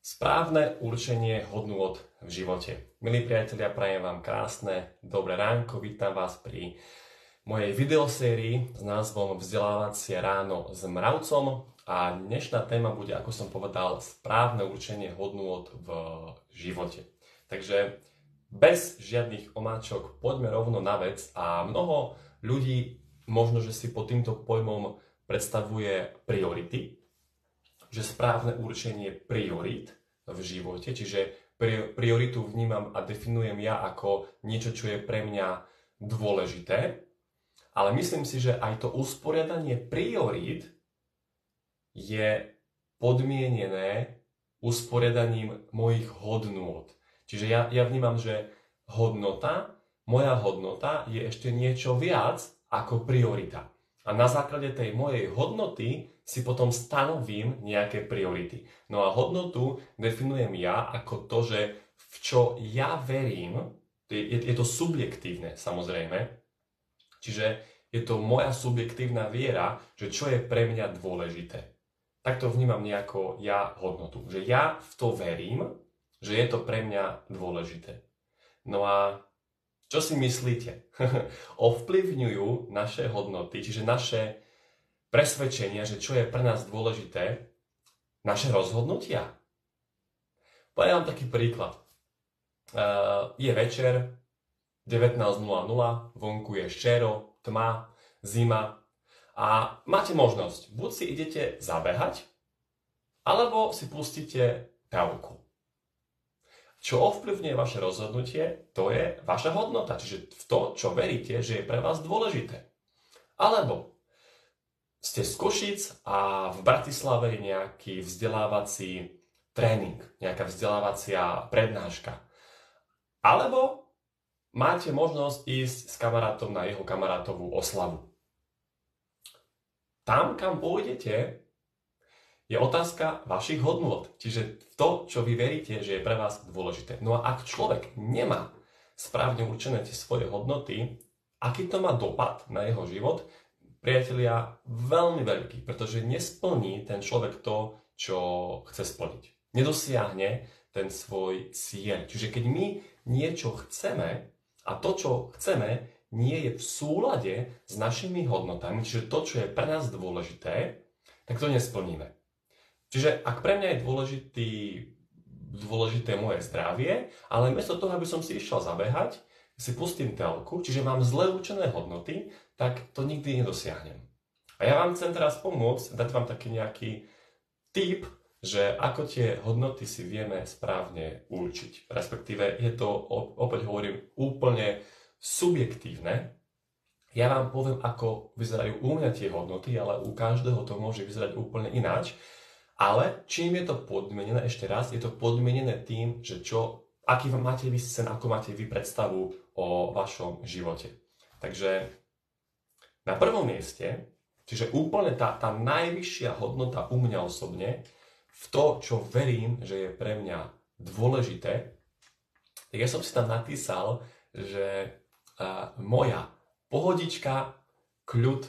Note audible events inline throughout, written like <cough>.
Správne určenie hodnôt v živote. Milí priatelia, prajem vám krásne, dobré ránko, vítam vás pri mojej videosérii s názvom Vzdelávacie ráno s mravcom a dnešná téma bude, ako som povedal, správne určenie hodnôt v živote. Takže bez žiadnych omáčok poďme rovno na vec a mnoho ľudí možno, že si pod týmto pojmom predstavuje priority, že správne určenie priorít v živote, čiže prioritu vnímam a definujem ja ako niečo, čo je pre mňa dôležité, ale myslím si, že aj to usporiadanie priorít je podmienené usporiadaním mojich hodnôt. Čiže ja, ja vnímam, že hodnota, moja hodnota je ešte niečo viac ako priorita. A na základe tej mojej hodnoty si potom stanovím nejaké priority. No a hodnotu definujem ja ako to, že v čo ja verím, je, je to subjektívne samozrejme, čiže je to moja subjektívna viera, že čo je pre mňa dôležité. Tak to vnímam nejako ja hodnotu. Že ja v to verím, že je to pre mňa dôležité. No a čo si myslíte? <laughs> Ovplyvňujú naše hodnoty, čiže naše presvedčenia, že čo je pre nás dôležité, naše rozhodnutia? Poviem vám taký príklad. Uh, je večer, 19.00, vonku je šero, tma, zima a máte možnosť, buď si idete zabehať, alebo si pustíte telku. Čo ovplyvňuje vaše rozhodnutie, to je vaša hodnota, čiže v to, čo veríte, že je pre vás dôležité. Alebo ste z Košic a v Bratislave je nejaký vzdelávací tréning, nejaká vzdelávacia prednáška. Alebo máte možnosť ísť s kamarátom na jeho kamarátovú oslavu. Tam, kam pôjdete, je otázka vašich hodnôt. Čiže to, čo vy veríte, že je pre vás dôležité. No a ak človek nemá správne určené tie svoje hodnoty, aký to má dopad na jeho život, priatelia, veľmi veľký, pretože nesplní ten človek to, čo chce splniť. Nedosiahne ten svoj cieľ. Čiže keď my niečo chceme a to, čo chceme, nie je v súlade s našimi hodnotami, čiže to, čo je pre nás dôležité, tak to nesplníme. Čiže ak pre mňa je dôležitý, dôležité moje zdravie, ale miesto toho, aby som si išiel zabehať, si pustím telku, čiže mám zle určené hodnoty, tak to nikdy nedosiahnem. A ja vám chcem teraz pomôcť, dať vám taký nejaký tip, že ako tie hodnoty si vieme správne určiť. Respektíve je to, opäť hovorím, úplne subjektívne. Ja vám poviem, ako vyzerajú u mňa tie hodnoty, ale u každého to môže vyzerať úplne ináč. Ale čím je to podmienené, ešte raz, je to podmienené tým, že čo, aký máte vy sen, ako máte vy predstavu o vašom živote. Takže na prvom mieste, čiže úplne tá, tá najvyššia hodnota u mňa osobne, v to, čo verím, že je pre mňa dôležité, tak ja som si tam napísal, že uh, moja pohodička, kľud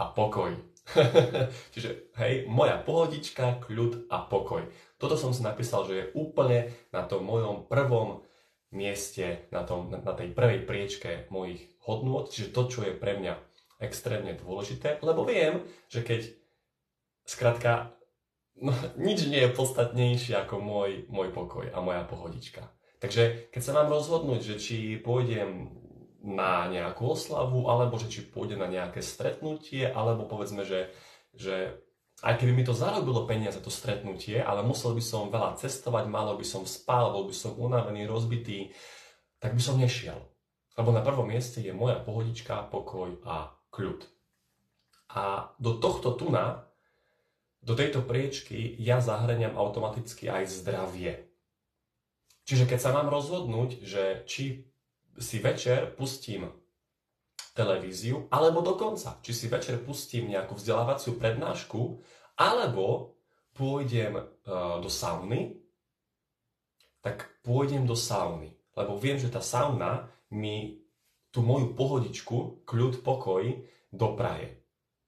a pokoj. <laughs> Čiže hej, moja pohodička, kľud a pokoj. Toto som si napísal, že je úplne na tom mojom prvom mieste, na, tom, na tej prvej priečke mojich hodnôt, čiže to, čo je pre mňa extrémne dôležité, lebo viem, že keď skratka no, <laughs> nič nie je podstatnejšie ako môj, môj pokoj a moja pohodička. Takže keď sa mám rozhodnúť, že či pôjdem na nejakú oslavu, alebo že či pôjde na nejaké stretnutie, alebo povedzme, že, že aj keby mi to zarobilo peniaze, to stretnutie, ale musel by som veľa cestovať, malo by som spal, bol by som unavený, rozbitý, tak by som nešiel. Lebo na prvom mieste je moja pohodička, pokoj a kľud. A do tohto tuna, do tejto priečky ja zahraniam automaticky aj zdravie. Čiže keď sa mám rozhodnúť, že či si večer pustím televíziu, alebo dokonca, či si večer pustím nejakú vzdelávaciu prednášku, alebo pôjdem uh, do sauny, tak pôjdem do sauny. Lebo viem, že tá sauna mi tú moju pohodičku, kľud, pokoj dopraje.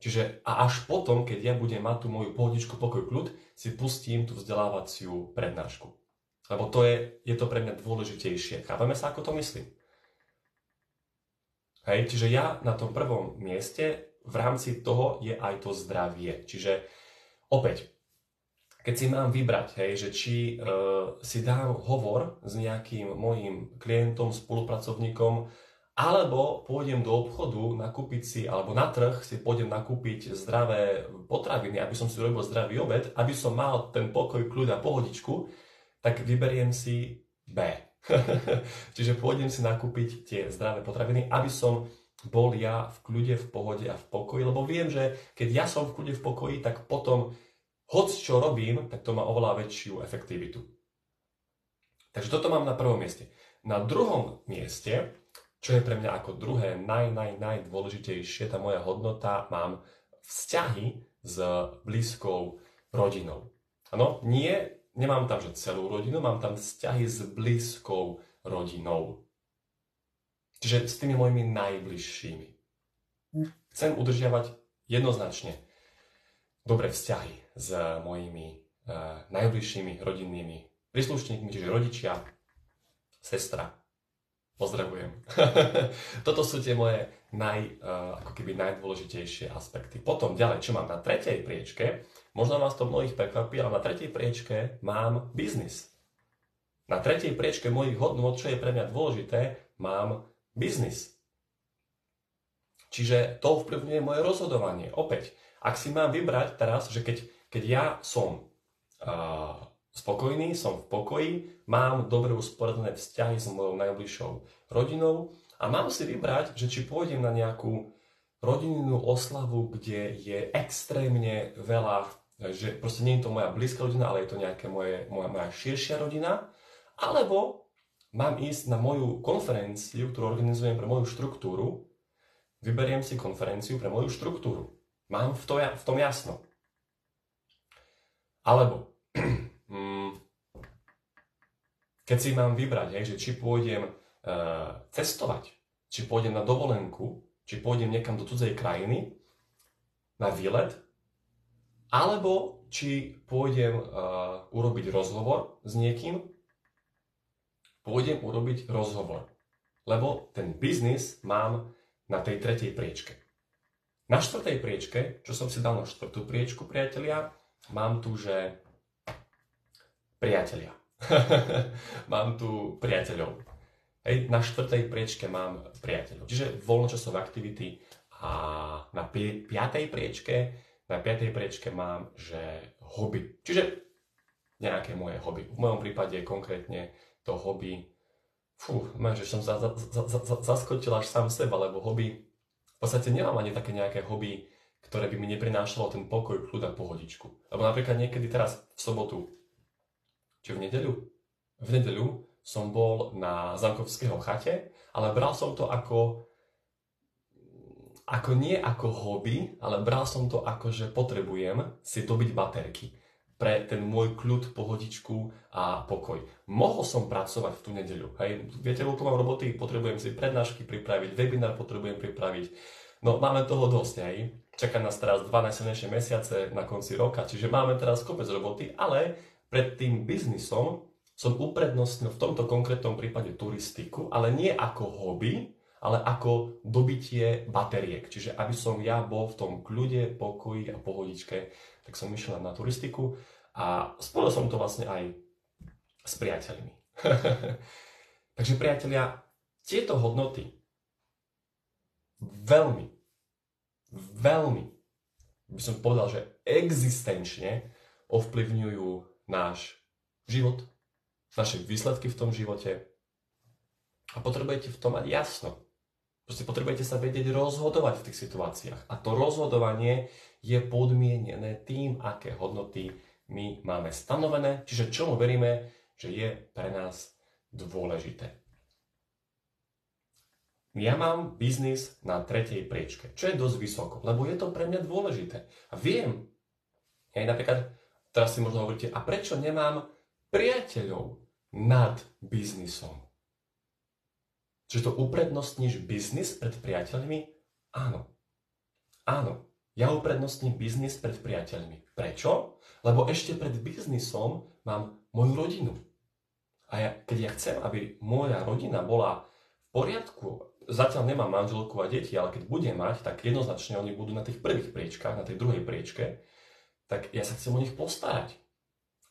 Čiže a až potom, keď ja budem mať tú moju pohodičku, pokoj, kľud, si pustím tú vzdelávaciu prednášku. Lebo to je, je to pre mňa dôležitejšie. Chápeme sa, ako to myslím? Hej, čiže ja na tom prvom mieste v rámci toho je aj to zdravie. Čiže opäť, keď si mám vybrať, hej, že či uh, si dám hovor s nejakým mojim klientom, spolupracovníkom, alebo pôjdem do obchodu nakúpiť si, alebo na trh si pôjdem nakúpiť zdravé potraviny, aby som si urobil zdravý obed, aby som mal ten pokoj, kľud a pohodičku, tak vyberiem si B. <laughs> Čiže pôjdem si nakúpiť tie zdravé potraviny, aby som bol ja v kľude, v pohode a v pokoji, lebo viem, že keď ja som v kľude, v pokoji, tak potom, hoď čo robím, tak to má oveľa väčšiu efektivitu. Takže toto mám na prvom mieste. Na druhom mieste čo je pre mňa ako druhé naj, naj, najdôležitejšie, tá moja hodnota, mám vzťahy s blízkou rodinou. Áno, nie, nemám tam, že celú rodinu, mám tam vzťahy s blízkou rodinou. Čiže s tými mojimi najbližšími. Chcem udržiavať jednoznačne dobré vzťahy s mojimi uh, najbližšími rodinnými príslušníkmi, čiže rodičia, sestra, Pozdravujem. <laughs> Toto sú tie moje naj, uh, ako keby najdôležitejšie aspekty. Potom ďalej, čo mám na tretej priečke, možno vás to mnohých prekvapí, ale na tretej priečke mám biznis. Na tretej priečke mojich hodnot, čo je pre mňa dôležité, mám biznis. Čiže to ovplyvňuje moje rozhodovanie. Opäť, ak si mám vybrať teraz, že keď, keď ja som uh, spokojný, som v pokoji, mám dobre usporiadané vzťahy s mojou najbližšou rodinou a mám si vybrať, že či pôjdem na nejakú rodinnú oslavu, kde je extrémne veľa, že proste nie je to moja blízka rodina, ale je to nejaká moje, moja, moja širšia rodina, alebo mám ísť na moju konferenciu, ktorú organizujem pre moju štruktúru, vyberiem si konferenciu pre moju štruktúru. Mám v, to, v tom jasno. Alebo <clears throat> Keď si mám vybrať, hej, že či pôjdem uh, cestovať, či pôjdem na dovolenku, či pôjdem niekam do cudzej krajiny, na výlet, alebo či pôjdem uh, urobiť rozhovor s niekým, pôjdem urobiť rozhovor. Lebo ten biznis mám na tej tretej priečke. Na štvrtej priečke, čo som si dal na štvrtú priečku, priatelia, mám tu, že priatelia. <laughs> mám tu priateľov. Hej, na štvrtej priečke mám priateľov. Čiže voľnočasové aktivity a na pi- piatej priečke, na piatej priečke mám, že hobby. Čiže nejaké moje hobby. V mojom prípade konkrétne to hobby, fú, že som za, za, za, za, zaskočil až sám seba, lebo hobby, v podstate nemám ani také nejaké hobby, ktoré by mi neprinášalo ten pokoj, kľud a pohodičku. Lebo napríklad niekedy teraz v sobotu či v nedeľu? V nedeľu som bol na Zankovského chate, ale bral som to ako ako nie ako hobby, ale bral som to ako, že potrebujem si dobiť baterky pre ten môj kľud, pohodičku a pokoj. Mohol som pracovať v tú nedeľu. Hej. Viete, koľko mám roboty, potrebujem si prednášky pripraviť, webinár potrebujem pripraviť. No máme toho dosť, hej. Čaká nás teraz dva najsilnejšie mesiace na konci roka, čiže máme teraz kopec roboty, ale pred tým biznisom som uprednostnil v tomto konkrétnom prípade turistiku, ale nie ako hobby, ale ako dobitie bateriek. Čiže aby som ja bol v tom kľude, pokoji a pohodičke, tak som išiel na turistiku a spojil som to vlastne aj s priateľmi. <laughs> Takže priatelia, tieto hodnoty veľmi, veľmi, by som povedal, že existenčne ovplyvňujú náš život, naše výsledky v tom živote. A potrebujete v tom mať jasno. Proste potrebujete sa vedieť rozhodovať v tých situáciách. A to rozhodovanie je podmienené tým, aké hodnoty my máme stanovené, čiže čomu veríme, že je pre nás dôležité. Ja mám biznis na tretej priečke, čo je dosť vysoko, lebo je to pre mňa dôležité. A viem, ja napríklad Teraz si možno hovoríte, a prečo nemám priateľov nad biznisom? Čiže to uprednostníš biznis pred priateľmi? Áno. Áno. Ja uprednostním biznis pred priateľmi. Prečo? Lebo ešte pred biznisom mám moju rodinu. A ja, keď ja chcem, aby moja rodina bola v poriadku, zatiaľ nemám manželku a deti, ale keď budem mať, tak jednoznačne oni budú na tých prvých priečkách, na tej druhej priečke, tak ja sa chcem o nich postarať.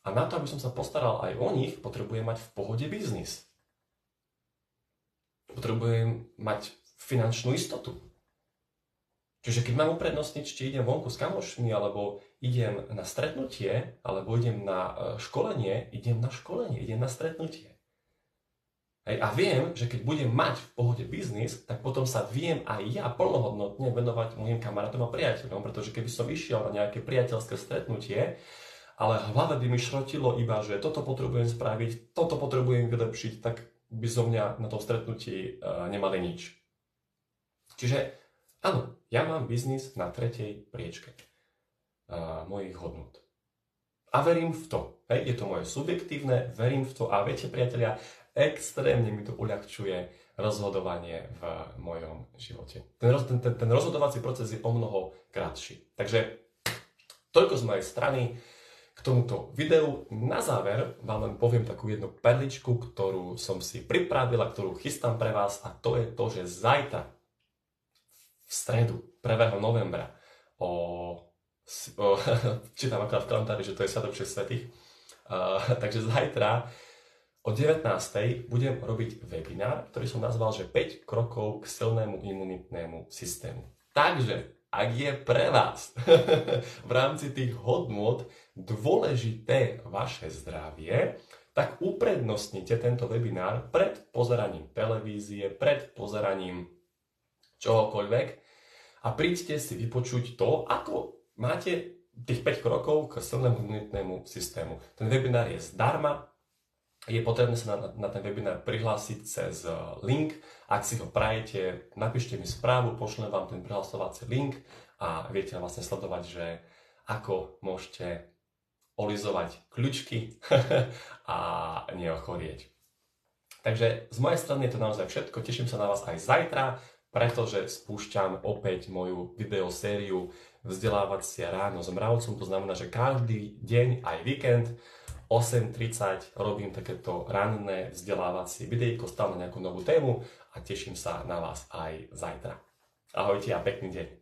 A na to, aby som sa postaral aj o nich, potrebujem mať v pohode biznis. Potrebujem mať finančnú istotu. Čiže keď mám uprednostniť, či idem vonku s kamošmi, alebo idem na stretnutie, alebo idem na e, školenie, idem na školenie, idem na stretnutie. Hej, a viem, že keď budem mať v pohode biznis, tak potom sa viem aj ja plnohodnotne venovať mojim kamarátom a priateľom, pretože keby som išiel na nejaké priateľské stretnutie, ale v hlave by mi šrotilo iba, že toto potrebujem spraviť, toto potrebujem vylepšiť, tak by zo mňa na tom stretnutí uh, nemali nič. Čiže áno, ja mám biznis na tretej priečke uh, mojich hodnot. A verím v to. Hej, je to moje subjektívne, verím v to a viete priatelia, extrémne mi to uľahčuje rozhodovanie v mojom živote. Ten, ten, ten, ten rozhodovací proces je o mnoho krátší. Takže toľko z mojej strany k tomuto videu. Na záver vám len poviem takú jednu perličku, ktorú som si pripravil a ktorú chystám pre vás a to je to, že zajtra v stredu 1. novembra o, o <laughs> čítam akorát v kalendári, že to je Sviatok 6 svetých, uh, <laughs> takže zajtra O 19. budem robiť webinár, ktorý som nazval, že 5 krokov k silnému imunitnému systému. Takže, ak je pre vás <laughs> v rámci tých hodnôt dôležité vaše zdravie, tak uprednostnite tento webinár pred pozeraním televízie, pred pozeraním čohokoľvek a príďte si vypočuť to, ako máte tých 5 krokov k silnému imunitnému systému. Ten webinár je zdarma, je potrebné sa na, na ten webinár prihlásiť cez eh, link. Ak si ho prajete, napíšte mi správu, pošlem vám ten prihlasovací link a viete vlastne sledovať, že ako môžete olizovať kľúčky <laughs> a neochorieť. Takže z mojej strany je to naozaj všetko. Teším sa na vás aj zajtra, pretože spúšťam opäť moju videosériu vzdelávacia ráno s mravcom. To znamená, že každý deň, aj víkend, 8.30 robím takéto ranné vzdelávacie videjko stále na nejakú novú tému a teším sa na vás aj zajtra. Ahojte a pekný deň.